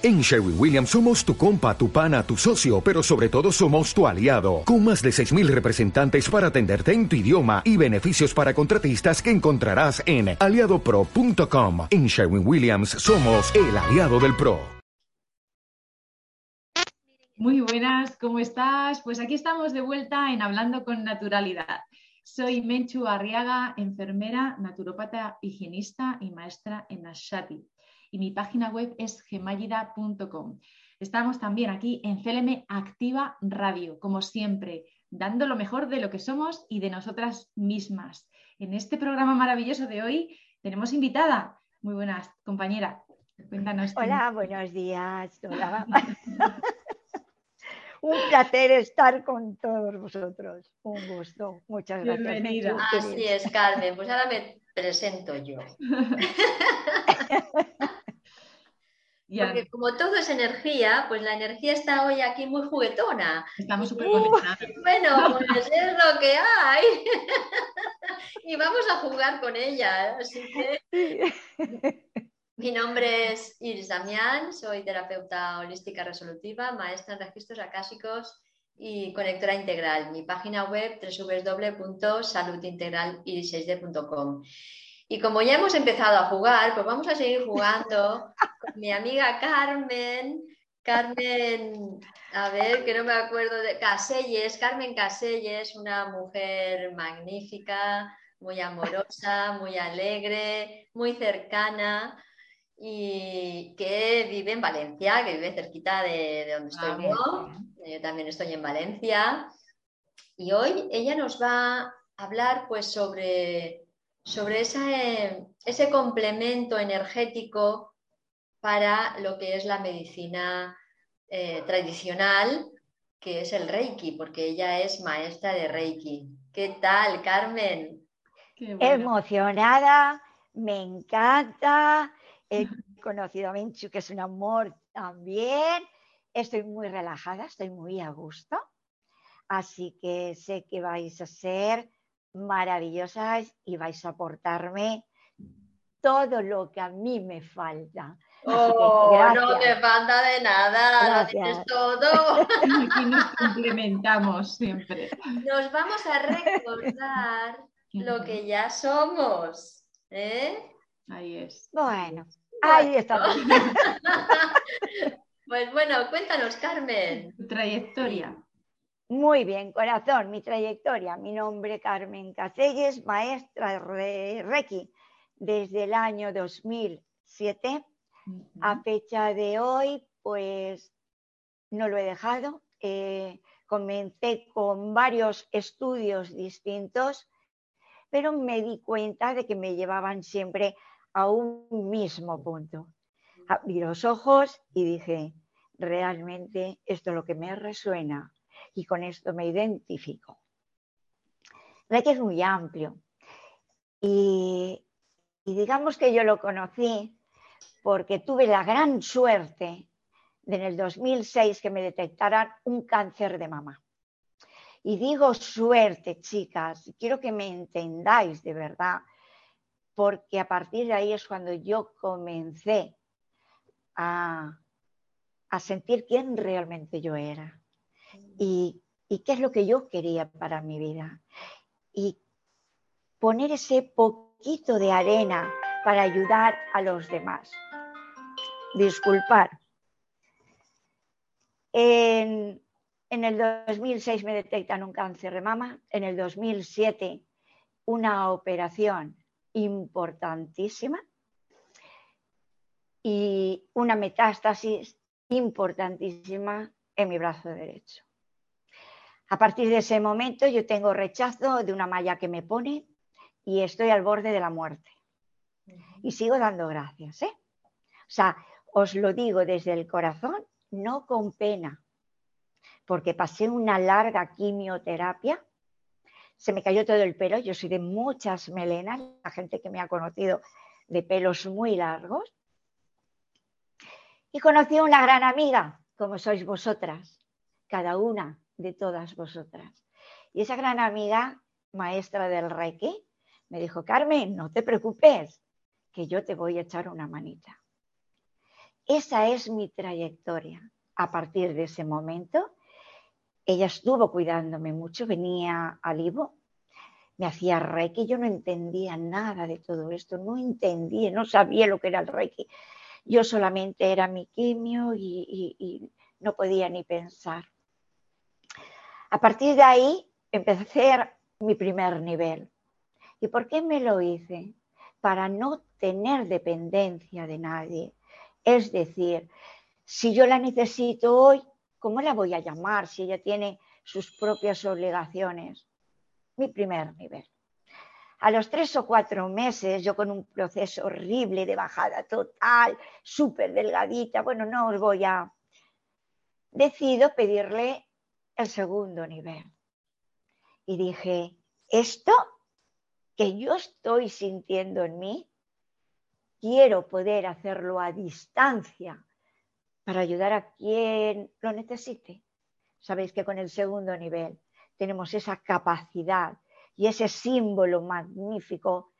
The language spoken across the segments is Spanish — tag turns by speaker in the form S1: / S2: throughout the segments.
S1: En Sherwin Williams somos tu compa, tu pana, tu socio, pero sobre todo somos tu aliado, con más de 6.000 representantes para atenderte en tu idioma y beneficios para contratistas que encontrarás en aliadopro.com. En Sherwin Williams somos el aliado del PRO.
S2: Muy buenas, ¿cómo estás? Pues aquí estamos de vuelta en Hablando con Naturalidad. Soy Menchu Arriaga, enfermera, naturópata, higienista y maestra en Ashati y mi página web es gemayida.com. Estamos también aquí en CLM Activa Radio, como siempre, dando lo mejor de lo que somos y de nosotras mismas. En este programa maravilloso de hoy tenemos invitada. Muy buenas, compañera.
S3: Cuéntanos. Hola, buenos días. Un placer estar con todos vosotros. Un gusto. Muchas gracias.
S4: Bienvenida. Así es, Carmen. Pues ahora me presento yo. Porque como todo es energía, pues la energía está hoy aquí muy juguetona.
S2: Estamos súper conectados.
S4: Bueno, pues es lo que hay. y vamos a jugar con ella. Así que... Mi nombre es Iris Damián, soy terapeuta holística resolutiva, maestra en registros acásicos y conectora integral. Mi página web www.saludintegraliris6d.com. Y como ya hemos empezado a jugar, pues vamos a seguir jugando con mi amiga Carmen. Carmen, a ver, que no me acuerdo de Caselles, Carmen Caselles, una mujer magnífica, muy amorosa, muy alegre, muy cercana y que vive en Valencia, que vive cerquita de, donde estoy ah, yo. Yo también estoy en Valencia. Y hoy ella nos va a hablar pues sobre sobre ese complemento energético para lo que es la medicina eh, tradicional, que es el Reiki, porque ella es maestra de Reiki. ¿Qué tal, Carmen?
S3: Emocionada, me encanta. He conocido a Minchu, que es un amor también. Estoy muy relajada, estoy muy a gusto. Así que sé que vais a ser maravillosas y vais a aportarme todo lo que a mí me falta.
S4: Oh, no te falta de nada, lo tienes todo.
S2: Y nos complementamos siempre.
S4: Nos vamos a recordar lo que ya somos. ¿eh?
S2: Ahí es.
S3: Bueno, ahí está.
S4: pues bueno, cuéntanos, Carmen.
S2: Tu trayectoria.
S3: Muy bien, corazón, mi trayectoria. Mi nombre Carmen Caselles, maestra de Reiki desde el año 2007. A fecha de hoy, pues no lo he dejado. Eh, comencé con varios estudios distintos, pero me di cuenta de que me llevaban siempre a un mismo punto. Abrí los ojos y dije, realmente esto es lo que me resuena y con esto me identifico. que es muy amplio y, digamos que yo lo conocí porque tuve la gran suerte de en el 2006 que me detectaran un cáncer de mama. Y digo suerte, chicas, quiero que me entendáis de verdad, porque a partir de ahí es cuando yo comencé a, a sentir quién realmente yo era y, qué es lo que yo quería para mi vida. Y poner ese poquito de arena para ayudar a los demás. Disculpar. En, en, el 2006 me detectan un cáncer de mama, en el 2007 una operación importantísima y una metástasis importantísima en mi brazo derecho. A partir de ese momento yo tengo rechazo de una malla que me pone y estoy al borde de la muerte. Y sigo dando gracias. ¿eh? O sea, os lo digo desde el corazón, no con pena, porque pasé una larga quimioterapia, se me cayó todo el pelo, yo soy de muchas melenas, la gente que me ha conocido de pelos muy largos, y conocí a una gran amiga, como sois vosotras, cada una de todas vosotras. Y esa gran amiga, maestra del Reiki, me dijo, Carmen, no te preocupes, que yo te voy a echar una manita. esa es mi trayectoria. A partir de ese momento, ella estuvo cuidándome mucho, venía al Ivo, me hacía reiki, yo no entendía nada de todo esto, no entendía, no sabía lo que era el reiki. Yo solamente era mi quimio y, no podía ni pensar. A partir de ahí empecé a hacer mi primer nivel. ¿Y por qué me lo hice? Para no tener dependencia de nadie. Es decir, si yo la necesito hoy, ¿cómo la voy a llamar si ella tiene sus propias obligaciones? Mi primer nivel. A los tres o cuatro meses, yo con un proceso horrible de bajada total, súper delgadita, bueno, no os voy a... Decido pedirle el segundo nivel. Y dije, esto que yo estoy sintiendo en mí, quiero poder hacerlo a distancia para ayudar a quien lo necesite. Sabéis que con el segundo nivel tenemos esa capacidad y ese símbolo magnífico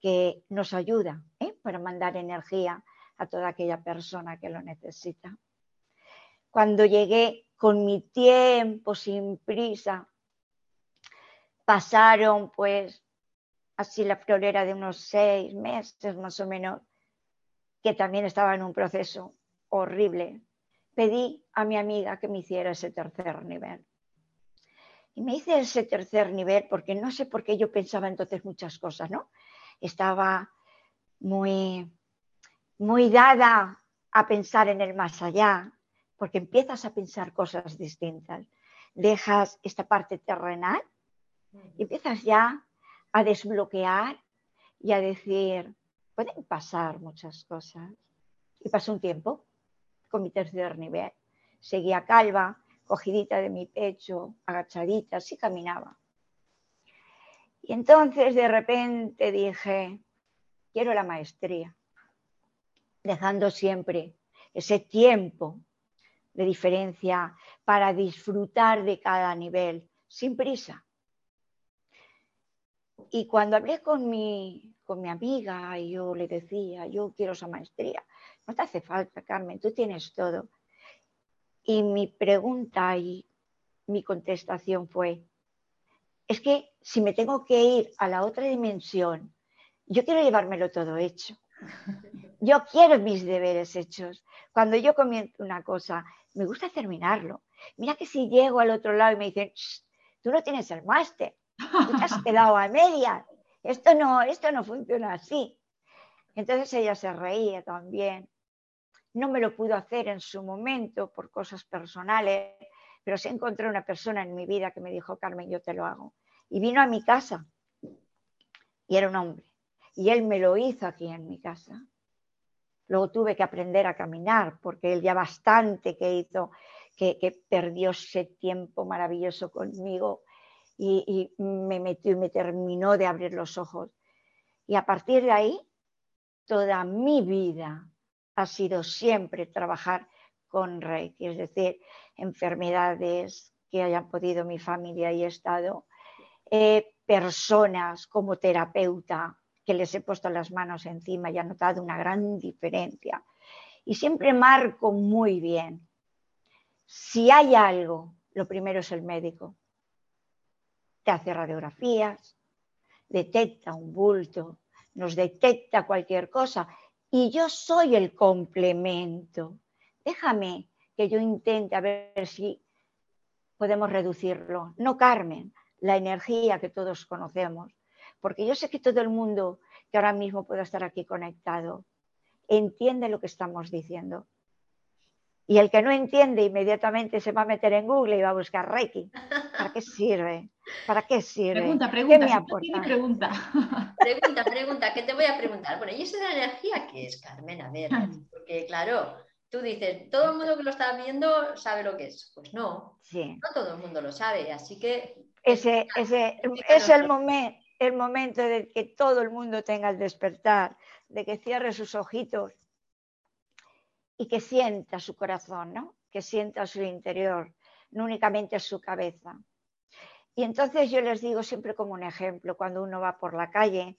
S3: que nos ayuda ¿eh? para mandar energía a toda aquella persona que lo necesita. Cuando llegué con mi tiempo, sin prisa, pasaron pues así la florera de unos seis meses más o menos, que también estaba en un proceso horrible. Pedí a mi amiga que me hiciera ese tercer nivel. Y me hice ese tercer nivel porque no sé por qué yo pensaba entonces muchas cosas, ¿no? Estaba muy, muy dada a pensar en el más allá, porque empiezas a pensar cosas distintas. Dejas esta parte terrenal y empiezas ya a desbloquear y a decir, pueden pasar muchas cosas. Y pasó un tiempo con mi tercer nivel. Seguía calva, cogidita de mi pecho, agachadita, así caminaba. Y entonces de repente dije, quiero la maestría, dejando siempre ese tiempo de diferencia para disfrutar de cada nivel, sin prisa. Y cuando hablé con mi, con mi amiga yo le decía, yo quiero esa maestría, no te hace falta, Carmen, tú tienes todo. Y mi pregunta y mi contestación fue, es que si me tengo que ir a la otra dimensión, yo quiero llevármelo todo hecho. Yo quiero mis deberes hechos. Cuando yo comienzo una cosa, me gusta terminarlo. Mira que si llego al otro lado y me dicen, tú no tienes el máster, tú te has quedado a medias, esto no, esto no funciona así. Entonces ella se reía también. No me lo pudo hacer en su momento por cosas personales, pero sí encontré una persona en mi vida que me dijo, Carmen, yo te lo hago. Y vino a mi casa y era un hombre. Y él me lo hizo aquí en mi casa. Luego tuve que aprender a caminar porque él ya bastante que hizo, que, perdió ese tiempo maravilloso conmigo y, me metió y me terminó de abrir los ojos. Y a partir de ahí, toda mi vida ha sido siempre trabajar con Reiki, es decir, enfermedades que hayan podido mi familia y estado, eh, personas como terapeuta, que les he puesto las manos encima y he notado una gran diferencia. Y siempre marco muy bien. Si hay algo, lo primero es el médico. Te hace radiografías, detecta un bulto, nos detecta cualquier cosa y yo soy el complemento. Déjame que yo intente a ver si podemos reducirlo. No, Carmen, la energía que todos conocemos porque yo sé que todo el mundo que ahora mismo pueda estar aquí conectado entiende lo que estamos diciendo. Y el que no entiende inmediatamente se va a meter en Google y va a buscar Reiki. ¿Para qué sirve? ¿Para qué sirve?
S2: Pregunta, pregunta. ¿Qué me Pregunta.
S4: pregunta, pregunta. ¿Qué te voy a preguntar? Bueno, ¿y eso de la energía qué es, Carmen? A ver, porque claro, tú dices, todo el mundo que lo está viendo sabe lo que es. Pues no, sí. no todo el mundo lo sabe. Así que...
S3: Ese, ese es el momento el momento de que todo el mundo tenga el despertar, de que cierre sus ojitos y que sienta su corazón, ¿no? Que sienta su interior, no únicamente su cabeza. Y entonces yo les digo siempre como un ejemplo, cuando uno va por la calle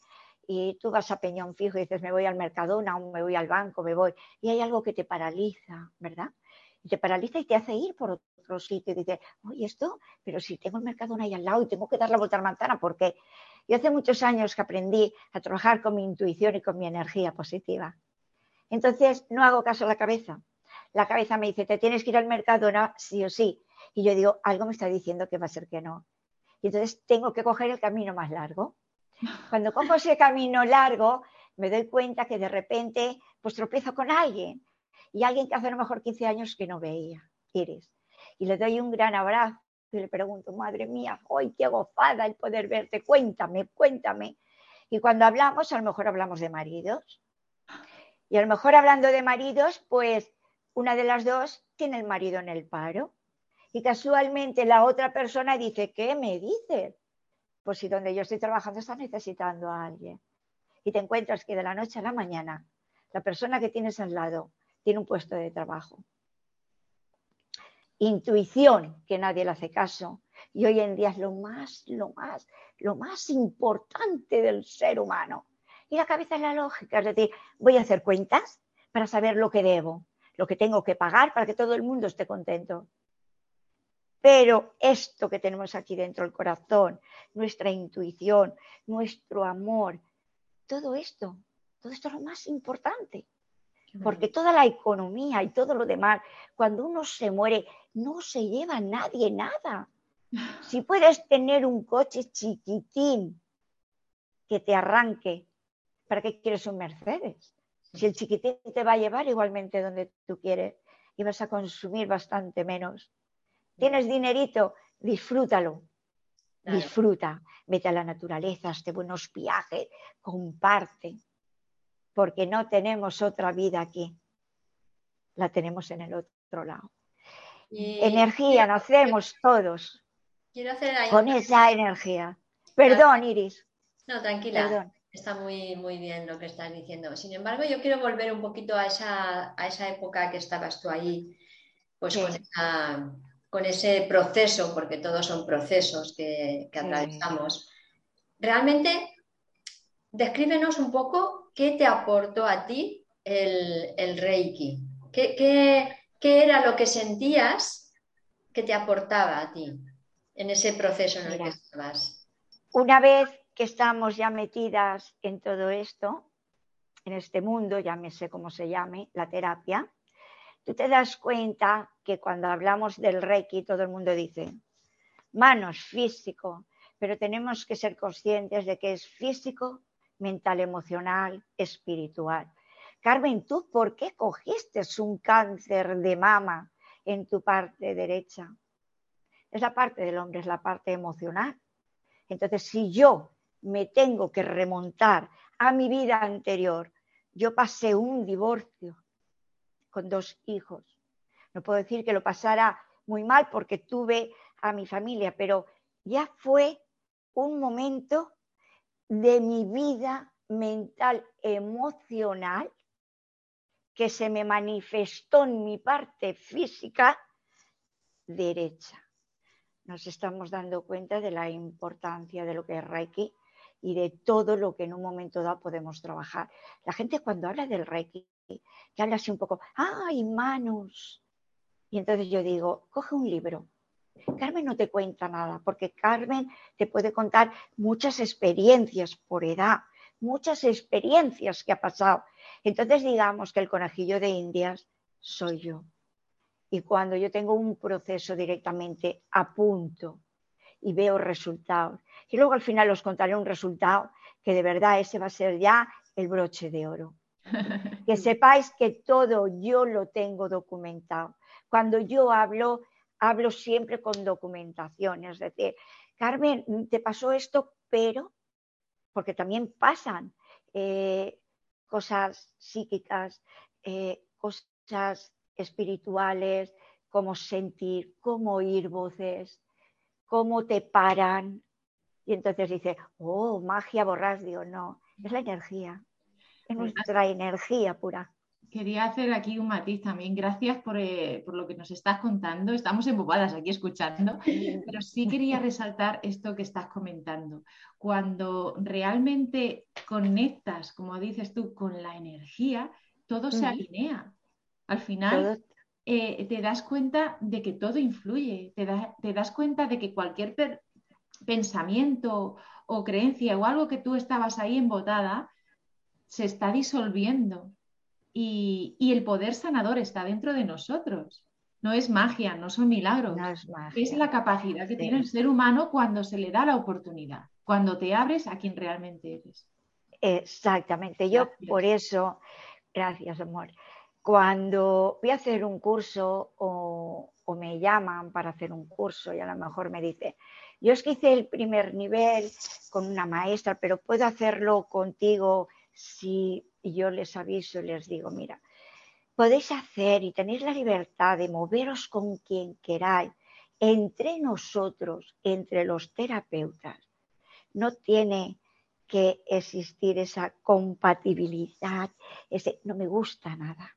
S3: y tú vas a Peñón Fijo y dices, me voy al Mercadona o me voy al banco, me voy, y hay algo que te paraliza, ¿verdad? Y te paraliza y te hace ir por otro sitio y dices, oye, esto, pero si tengo el Mercadona ahí al lado y tengo que dar la vuelta a la manzana, ¿por qué? Y hace muchos años que aprendí a trabajar con mi intuición y con mi energía positiva. Entonces, no hago caso a la cabeza. La cabeza me dice, te tienes que ir al Mercadona sí o sí. Y yo digo, algo me está diciendo que va a ser que no. Y entonces tengo que coger el camino más largo. Cuando cojo ese camino largo, me doy cuenta que de repente pues tropiezo con alguien. Y alguien que hace a lo mejor 15 años que no veía, Iris. Y le doy un gran abrazo y le pregunto, madre mía, hoy qué gozada el poder verte, cuéntame, cuéntame. Y cuando hablamos, a lo mejor hablamos de maridos. Y a lo mejor hablando de maridos, pues una de las dos tiene el marido en el paro. Y casualmente la otra persona dice, ¿qué me dices? Pues si donde yo estoy trabajando está necesitando a alguien. Y te encuentras que de la noche a la mañana la persona que tienes al lado tiene un puesto de trabajo. Intuición, que nadie le hace caso. Y hoy en día es lo más, lo más, lo más importante del ser humano. Y la cabeza es la lógica, es decir, voy a hacer cuentas para saber lo que debo, lo que tengo que pagar para que todo el mundo esté contento. Pero esto que tenemos aquí dentro, el corazón, nuestra intuición, nuestro amor, todo esto, todo esto es lo más importante. Porque toda la economía y todo lo demás, cuando uno se muere, no se lleva nadie nada. Si puedes tener un coche chiquitín que te arranque, ¿para qué quieres un Mercedes? Si el chiquitín te va a llevar igualmente donde tú quieres y vas a consumir bastante menos. Tienes dinerito, disfrútalo. Disfruta, vete a la naturaleza, hazte buenos viajes, comparte, porque no tenemos otra vida aquí, la tenemos en el otro lado. energía, nacemos todos
S4: quiero hacer
S3: con esa energía. Perdón, Iris.
S4: No, tranquila. Está muy, muy bien lo que estás diciendo. Sin embargo, yo quiero volver un poquito a esa, a esa época que estabas tú ahí, pues con esa, con ese proceso, porque todos son procesos que, atravesamos. Realmente, descríbenos un poco qué te aportó a ti el, Reiki. ¿Qué, era lo que sentías que te aportaba a ti en ese proceso en el que estabas?
S3: Una vez que estamos ya metidas en todo esto, en este mundo, llámese como se llame, la terapia, tú te das cuenta que cuando hablamos del Reiki todo el mundo dice, manos, físico, pero tenemos que ser conscientes de que es físico, mental, emocional, espiritual. Carmen, ¿tú por qué cogiste un cáncer de mama en tu parte derecha? Es la parte del hombre, es la parte emocional. Entonces, si yo me tengo que remontar a mi vida anterior, yo pasé un divorcio, con dos hijos. No puedo decir que lo pasara muy mal porque tuve a mi familia, pero ya fue un momento de mi vida mental, emocional, que se me manifestó en mi parte física derecha. Nos estamos dando cuenta de la importancia de lo que es Reiki y de todo lo que en un momento dado podemos trabajar. La gente cuando habla del Reiki que habla así un poco, ¡ay, manos! Y entonces yo digo, coge un libro. Carmen no te cuenta nada, porque Carmen te puede contar muchas experiencias por edad, muchas experiencias que ha pasado. Entonces digamos que el conejillo de Indias soy yo. Y cuando yo tengo un proceso directamente a punto y veo resultados, y luego al final os contaré un resultado que de verdad ese va a ser ya el broche de oro. Que sepáis que todo yo lo tengo documentado. Cuando yo hablo, hablo siempre con documentación. Es decir, Carmen, te pasó esto, pero, porque también pasan eh, cosas psíquicas, eh, cosas espirituales, como sentir, cómo oír voces, cómo te paran. Y entonces dice, oh, magia borras, digo, no, es la energía es nuestra energía pura.
S2: quería hacer aquí un matiz también. Gracias eh, por, lo que nos estás contando. Estamos embobadas aquí escuchando, pero sí quería resaltar esto que estás comentando. Cuando realmente conectas, como dices tú, con la energía, todo se alinea. Al final eh, te das cuenta de que todo influye, te, te das cuenta de que cualquier pensamiento o creencia o algo que tú estabas ahí embotada se está disolviendo y, el poder sanador está dentro de nosotros. No es magia, no son milagros. es, la capacidad que tiene el ser humano cuando se le da la oportunidad, cuando te abres a quien realmente eres.
S3: Exactamente. Yo por eso, gracias amor, cuando voy a hacer un curso o, o, me llaman para hacer un curso y a lo mejor me dice, yo es que hice el primer nivel con una maestra, pero puedo hacerlo contigo si yo les aviso y les digo, mira, podéis hacer y tenéis la libertad de moveros con quien queráis entre nosotros, entre los terapeutas. No tiene que existir esa compatibilidad, ese no me gusta nada.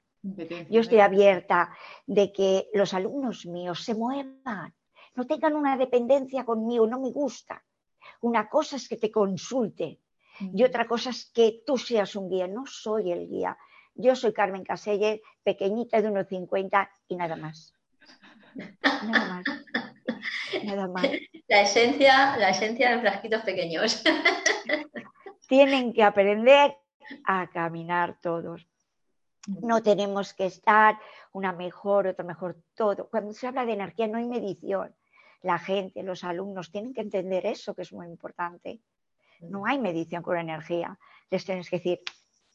S3: Yo estoy abierta de que los alumnos míos se muevan, no tengan una dependencia conmigo, no me gusta. Una cosa es que te consulte, y otra cosa es que tú seas un guía, no soy el guía. Yo soy Carmen Caselle, pequeñita de unos 50 y nada más. Nada más.
S4: Nada más. La esencia, la esencia de frasquitos pequeños.
S3: Tienen que aprender a caminar todos. No tenemos que estar una mejor, otra mejor, todo. Cuando se habla de energía no hay medición. La gente, los alumnos tienen que entender eso, que es muy importante. No hay medición con energía. Les tienes que decir,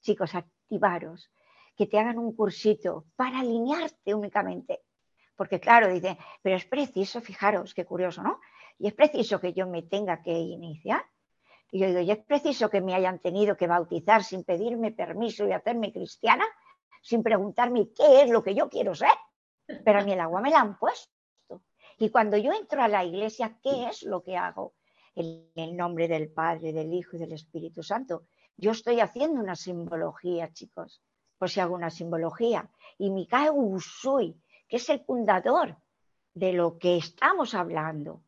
S3: chicos, activaros, que te hagan un cursito para alinearte únicamente. Porque claro, dice, pero es preciso, fijaros, qué curioso, ¿no? Y es preciso que yo me tenga que iniciar. Y yo digo, y es preciso que me hayan tenido que bautizar sin pedirme permiso y hacerme cristiana, sin preguntarme qué es lo que yo quiero ser. Pero a mí el agua me la han puesto. Y cuando yo entro a la iglesia, ¿qué es lo que hago? En el nombre del Padre, del Hijo y del Espíritu Santo. Yo estoy haciendo una simbología, chicos, por si hago una simbología. Y Mikhail Usui, que es el fundador de lo que estamos hablando,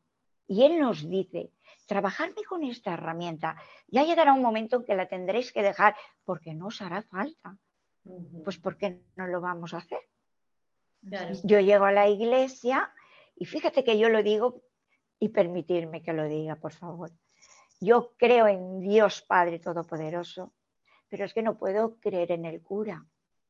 S3: y él nos dice, trabajarme con esta herramienta, ya llegará un momento en que la tendréis que dejar porque no os hará falta. Pues ¿por qué no lo vamos a hacer? Yo llego a la iglesia y fíjate que yo lo digo y permitirme que lo diga, por favor. Yo creo en Dios Padre Todopoderoso, pero es que no puedo creer en el cura,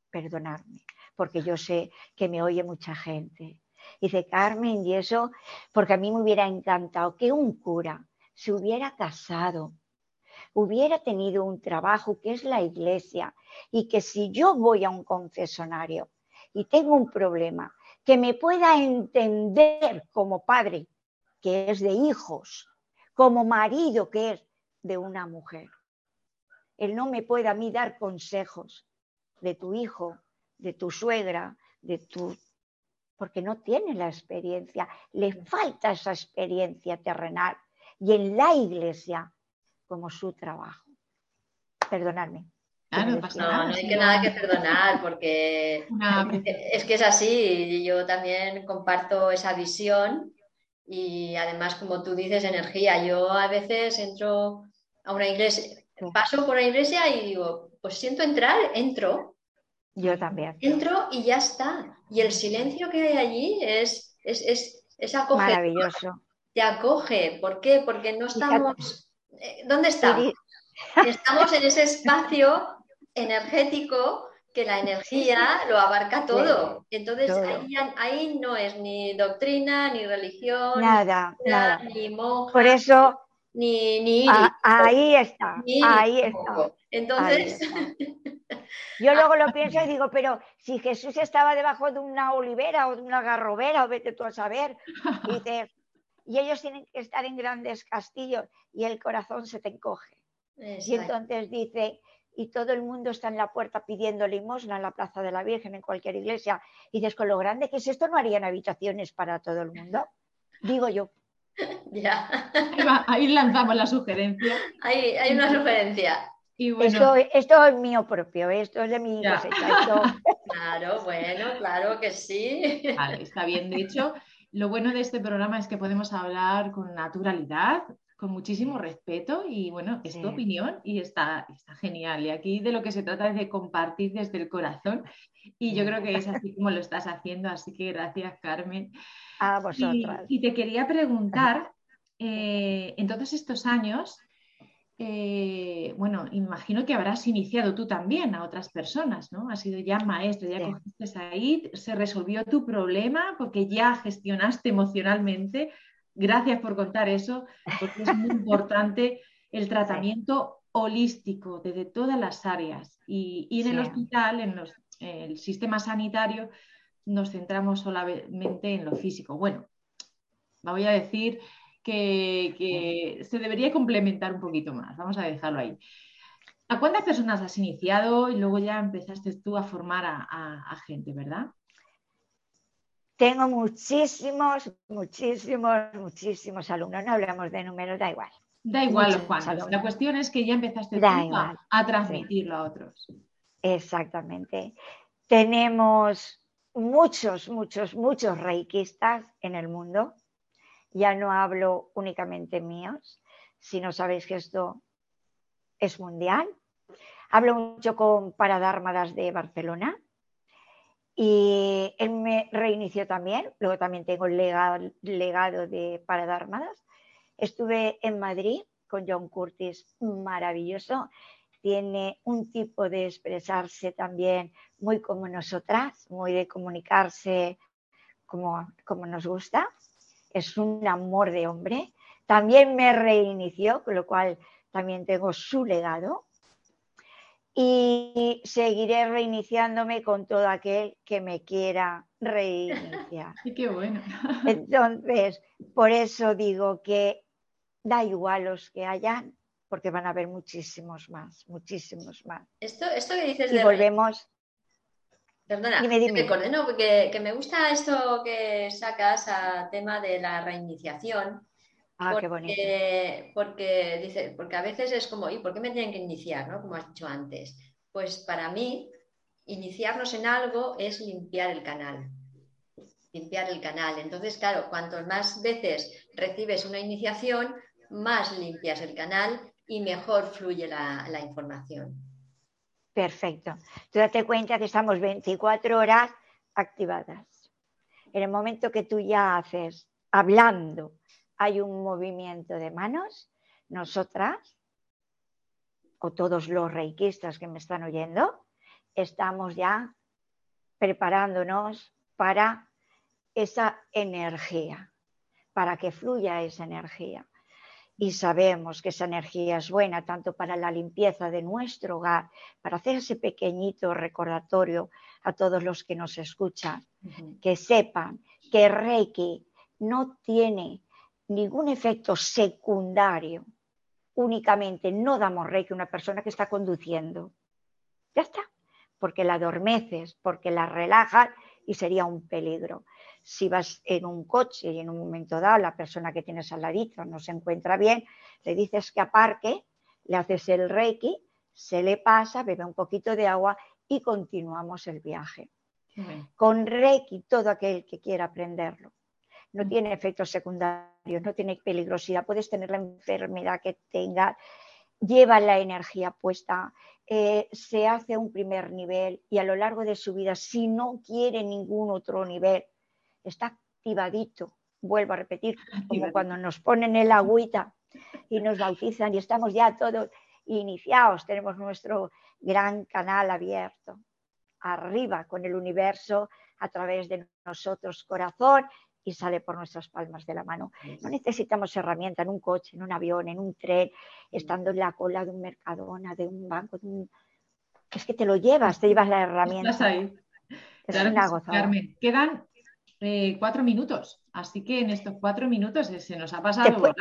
S3: perdonarme, porque yo sé que me oye mucha gente. Dice Carmen, y eso, porque a mí me hubiera encantado que un cura se hubiera casado, hubiera tenido un trabajo que es la iglesia, y que si yo voy a un confesonario y tengo un problema, que me pueda entender como padre que es de hijos, como marido que es de una mujer. Él no me puede a mí dar consejos de tu hijo, de tu suegra, de tu... porque no tiene la experiencia, le falta esa experiencia terrenal y en la iglesia como su trabajo. Perdonadme.
S4: no, no, hay que nada que perdonar porque es que es así. Yo también comparto esa visión y además, como tú dices, energía. Yo a veces entro a una iglesia, paso por la iglesia y digo, pues siento entrar, entro.
S3: Yo también.
S4: Entro y ya está. Y el silencio que hay allí es, es, es, es acogedor.
S3: Maravilloso.
S4: Te acoge. ¿Por qué? Porque no estamos... Eh, ¿Dónde estamos? Estamos en ese espacio energético que la energía lo abarca todo. Entonces Ahí, no es ni doctrina, ni religión,
S3: nada,
S4: ni monja.
S3: Por eso
S4: ni, ni
S3: ahí está, ahí está.
S4: Entonces,
S3: yo luego lo pienso y digo, pero si Jesús estaba debajo de una olivera o de una garrobera, o vete tú a saber, y, y ellos tienen que estar en grandes castillos y el corazón se te encoge. Y entonces dice, y todo el mundo está en la puerta pidiendo limosna en la Plaza de la Virgen, en cualquier iglesia, y dices, con lo grande que es esto, ¿no harían habitaciones para todo el mundo? Digo yo.
S4: Ya.
S2: Ahí, lanzamos la sugerencia.
S4: Hay, hay una sugerencia.
S3: esto, es mío propio, esto es de mi cosecha.
S4: Claro, bueno, claro que sí.
S2: Vale, está bien. De hecho, lo bueno de este programa es que podemos hablar con naturalidad, con muchísimo respeto y bueno, es tu opinión y está, está genial. Y aquí de lo que se trata es de compartir desde el corazón y yo creo que es así como lo estás haciendo, así que gracias Carmen.
S3: A vosotras.
S2: Y, te quería preguntar, eh, en todos estos años, eh, bueno, imagino que habrás iniciado tú también a otras personas, ¿no? Has sido ya maestra, ya cogiste ahí, se resolvió tu problema porque ya gestionaste emocionalmente. Gracias por contar eso, porque es muy importante el tratamiento holístico desde todas las áreas. Y, en el hospital, en el sistema sanitario, nos centramos solamente en lo físico. Bueno, voy a decir que, se debería complementar un poquito más. Vamos a dejarlo ahí. ¿A cuántas personas has iniciado y luego ya empezaste tú a formar a, gente, verdad?
S3: Tengo muchísimos, muchísimos, muchísimos alumnos. No hablamos de números, da igual.
S2: Da igual los cuantos. La cuestión es que ya empezaste a, transmitirlo a otros.
S3: Exactamente. Tenemos muchos, muchos, muchos reikistas en el mundo ya no hablo únicamente míos, si no sabéis que esto es mundial. Hablo mucho con Paradármadas de Barcelona y él me reinició también. Luego también tengo el legado, legado de Paradármadas. Estuve en Madrid con John Curtis, maravilloso. Tiene un tipo de expresarse también muy como nosotras, muy de comunicarse como, como nos gusta es un amor de hombre. También me reinició, con lo cual también tengo su legado. Y seguiré reiniciándome con todo aquel que me quiera reiniciar.
S2: Qué bueno.
S3: Entonces, por eso digo que da igual los que hayan, porque van a haber muchísimos más, muchísimos más.
S4: Esto, esto que dices
S3: y volvemos.
S4: Perdona, porque que me gusta esto que sacas a tema de la reiniciación.
S3: Ah, porque, qué bonito.
S4: Porque, dice, porque a veces es como, ¿y por qué me tienen que iniciar? ¿no? Como has dicho antes. Pues para mí, iniciarnos en algo es limpiar el canal. Limpiar el canal. Entonces, claro, cuanto más veces recibes una iniciación, más limpias el canal y mejor fluye la información.
S3: Perfecto. Tú date cuenta que estamos 24 horas activadas. En el momento que tú ya haces, hablando, hay un movimiento de manos, nosotras, o todos los reikistas que me están oyendo, estamos ya preparándonos para esa energía, para que fluya esa energía. Y sabemos que esa energía es buena tanto para la limpieza de nuestro hogar, para hacer ese pequeñito recordatorio a todos los que nos escuchan, que sepan que Reiki no tiene ningún efecto secundario. Únicamente no damos Reiki a una persona que está conduciendo. Ya está, porque la adormeces, porque la relajas y sería un peligro si vas en un coche y en un momento dado la persona que tienes al ladito no se encuentra bien, le dices que aparque, le haces el reiki, se le pasa, bebe un poquito de agua y continuamos el viaje. Con reiki, todo aquel que quiera aprenderlo. No mm. tiene efectos secundarios, no tiene peligrosidad, puedes tener la enfermedad que tenga, lleva la energía puesta, eh, se hace un primer nivel y a lo largo de su vida, si no quiere ningún otro nivel, está activadito. Vuelvo a repetir, como cuando nos ponen el agüita y nos bautizan y estamos ya todos iniciados, tenemos nuestro gran canal abierto, arriba con el universo a través de nosotros corazón y sale por nuestras palmas de la mano. No necesitamos herramienta en un coche, en un avión, en un tren, estando en la cola de un mercadona, de un banco, es que te lo llevas, te llevas la herramienta.
S2: Estás ahí. Es una gozada. Carmen, quedan eh, cuatro minutos. Así que en estos cuatro minutos se nos ha pasado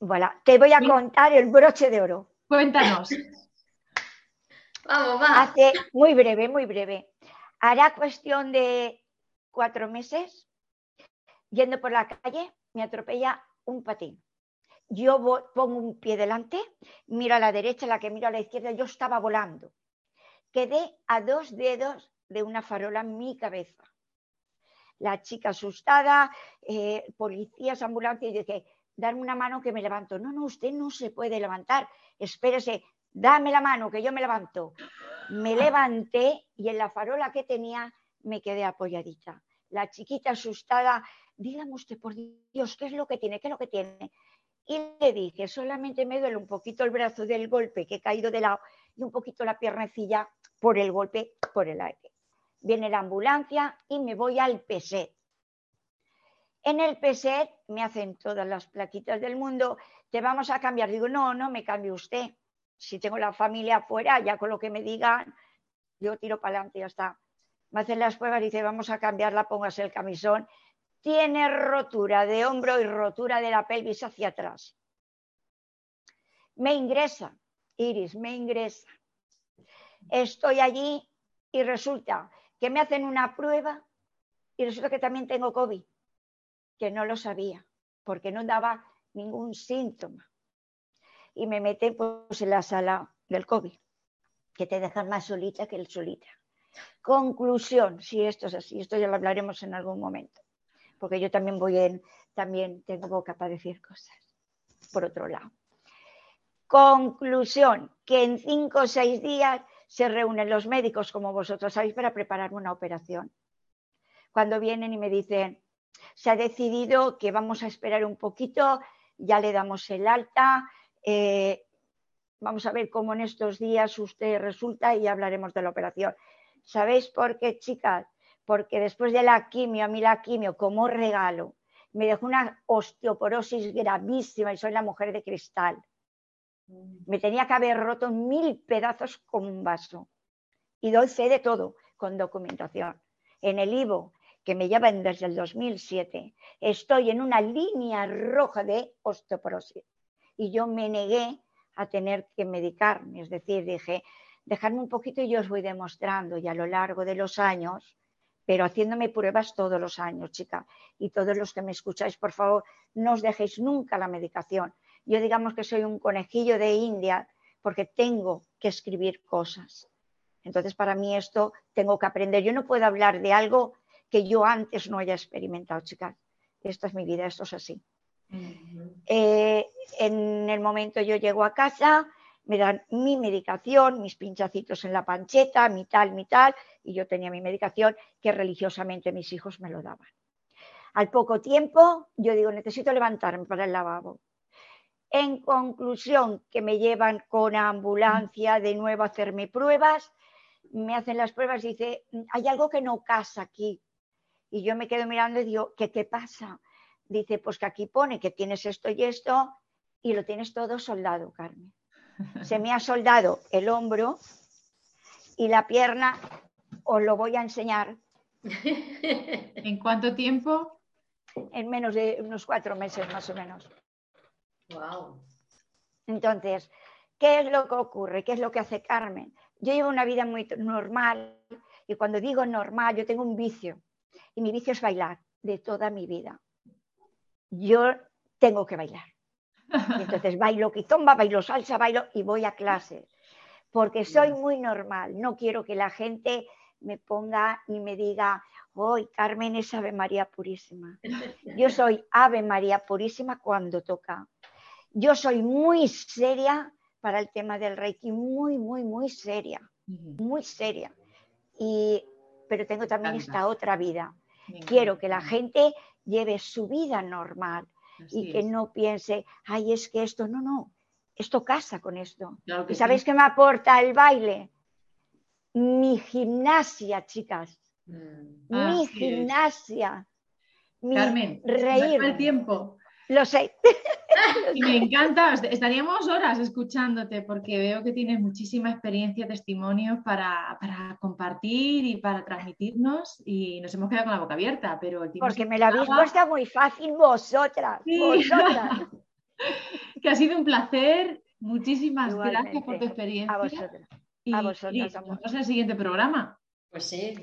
S3: Voilà. Te voy a contar el broche de oro.
S2: Cuéntanos.
S4: Vamos, va.
S3: Hace muy breve, muy breve. Hará cuestión de cuatro meses, yendo por la calle, me atropella un patín. yo pongo un pie delante, miro a la derecha, la que miro a la izquierda, yo estaba volando. Quedé a dos dedos de una farola en mi cabeza. La chica asustada, eh, policías, ambulancia, y dije, darme una mano que me levanto. No, no, usted no se puede levantar. Espérese, dame la mano que yo me levanto. Me levanté y en la farola que tenía me quedé apoyadita. La chiquita asustada, dígame usted, por Dios, ¿qué es lo que tiene? ¿Qué es lo que tiene? Y le dije, solamente me duele un poquito el brazo del golpe que he caído de lado y un poquito la piernecilla por el golpe por el aire. Viene la ambulancia y me voy al PSET. En el PSET me hacen todas las plaquitas del mundo, te vamos a cambiar. Digo, no, no me cambie usted. Si tengo la familia afuera, ya con lo que me digan, yo tiro para adelante y ya está. Me hacen las pruebas dice, vamos a cambiarla, póngase el camisón tiene rotura de hombro y rotura de la pelvis hacia atrás. Me ingresa, Iris, me ingresa. Estoy allí y resulta que me hacen una prueba y resulta que también tengo COVID, que no lo sabía, porque no daba ningún síntoma. Y me meten pues, en la sala del COVID, que te dejan más solita que el solita. Conclusión, si esto es así, esto ya lo hablaremos en algún momento porque yo también voy en, también tengo boca para decir cosas, por otro lado. Conclusión, que en cinco o seis días se reúnen los médicos, como vosotros sabéis, para preparar una operación. Cuando vienen y me dicen, se ha decidido que vamos a esperar un poquito, ya le damos el alta, eh, vamos a ver cómo en estos días usted resulta y hablaremos de la operación. ¿Sabéis por qué, chicas? Porque después de la quimio, a mí la quimio como regalo, me dejó una osteoporosis gravísima y soy la mujer de cristal. Mm. Me tenía que haber roto mil pedazos con un vaso. Y doy fe de todo, con documentación. En el IVO, que me llevan desde el 2007, estoy en una línea roja de osteoporosis. Y yo me negué a tener que medicarme, es decir, dije, dejadme un poquito y yo os voy demostrando. Y a lo largo de los años, pero haciéndome pruebas todos los años, chica. Y todos los que me escucháis, por favor, no os dejéis nunca la medicación. Yo digamos que soy un conejillo de India porque tengo que escribir cosas. Entonces, para mí esto tengo que aprender. Yo no puedo hablar de algo que yo antes no haya experimentado, chicas. Esta es mi vida, esto es así. Eh, en el momento yo llego a casa, me dan mi medicación, mis pinchacitos en la pancheta, mi tal, mi tal, y yo tenía mi medicación que religiosamente mis hijos me lo daban. Al poco tiempo, yo digo, necesito levantarme para el lavabo. En conclusión, que me llevan con ambulancia de nuevo a hacerme pruebas, me hacen las pruebas y dice, hay algo que no casa aquí. Y yo me quedo mirando y digo, ¿qué, qué pasa? Dice, pues que aquí pone que tienes esto y esto y lo tienes todo soldado, Carmen se me ha soldado el hombro y la pierna, os lo voy a enseñar.
S2: ¿En cuánto tiempo?
S3: En menos de unos cuatro meses más o menos.
S4: Wow.
S3: Entonces, ¿qué es lo que ocurre? ¿Qué es lo que hace Carmen? Yo llevo una vida muy normal y cuando digo normal, yo tengo un vicio y mi vicio es bailar de toda mi vida. Yo tengo que bailar entonces bailo quitomba, bailo salsa, bailo y voy a clases. Porque soy muy normal. No quiero que la gente me ponga y me diga, hoy Carmen es Ave María Purísima. Yo soy Ave María Purísima cuando toca. Yo soy muy seria para el tema del Reiki, muy, muy, muy seria, muy seria. Y, pero tengo también esta otra vida. Quiero que la gente lleve su vida normal, y que no piense, ay, es que esto, no, no, esto casa con esto. ¿Y sabéis qué me aporta el baile? Mi gimnasia, chicas. Mm. Mi gimnasia. Mi
S2: Carmen,
S3: reír.
S2: el tiempo.
S3: Lo sé.
S2: Y me encanta, estaríamos horas escuchándote porque veo que tienes muchísima experiencia, testimonios para, compartir y para transmitirnos y nos hemos quedado con la boca abierta, pero
S3: Porque me la habéis puesto muy fácil vosotras, vosotras.
S2: que ha sido un placer, muchísimas gracias por tu experiencia.
S3: A vosotras.
S2: Y, a vosotras. vamos al siguiente programa.
S4: Pues sí,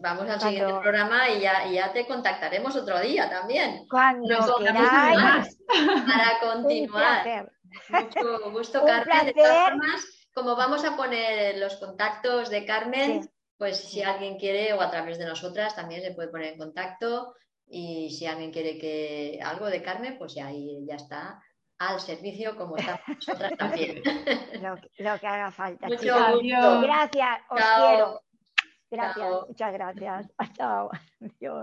S4: vamos al siguiente programa y ya, ya, te contactaremos otro día también.
S3: Cuando.
S4: Para continuar. Mucho gusto, Carmen. De todas formas, como vamos a poner los contactos de Carmen, pues si alguien quiere o a través de nosotras también se puede poner en contacto y si alguien quiere que algo de Carmen, pues ya ahí ya está al servicio como estamos nosotras también.
S3: Lo, que haga falta.
S4: Mucho
S3: Gracias, os quiero. Gracias, muchas gracias. Chao. Adiós.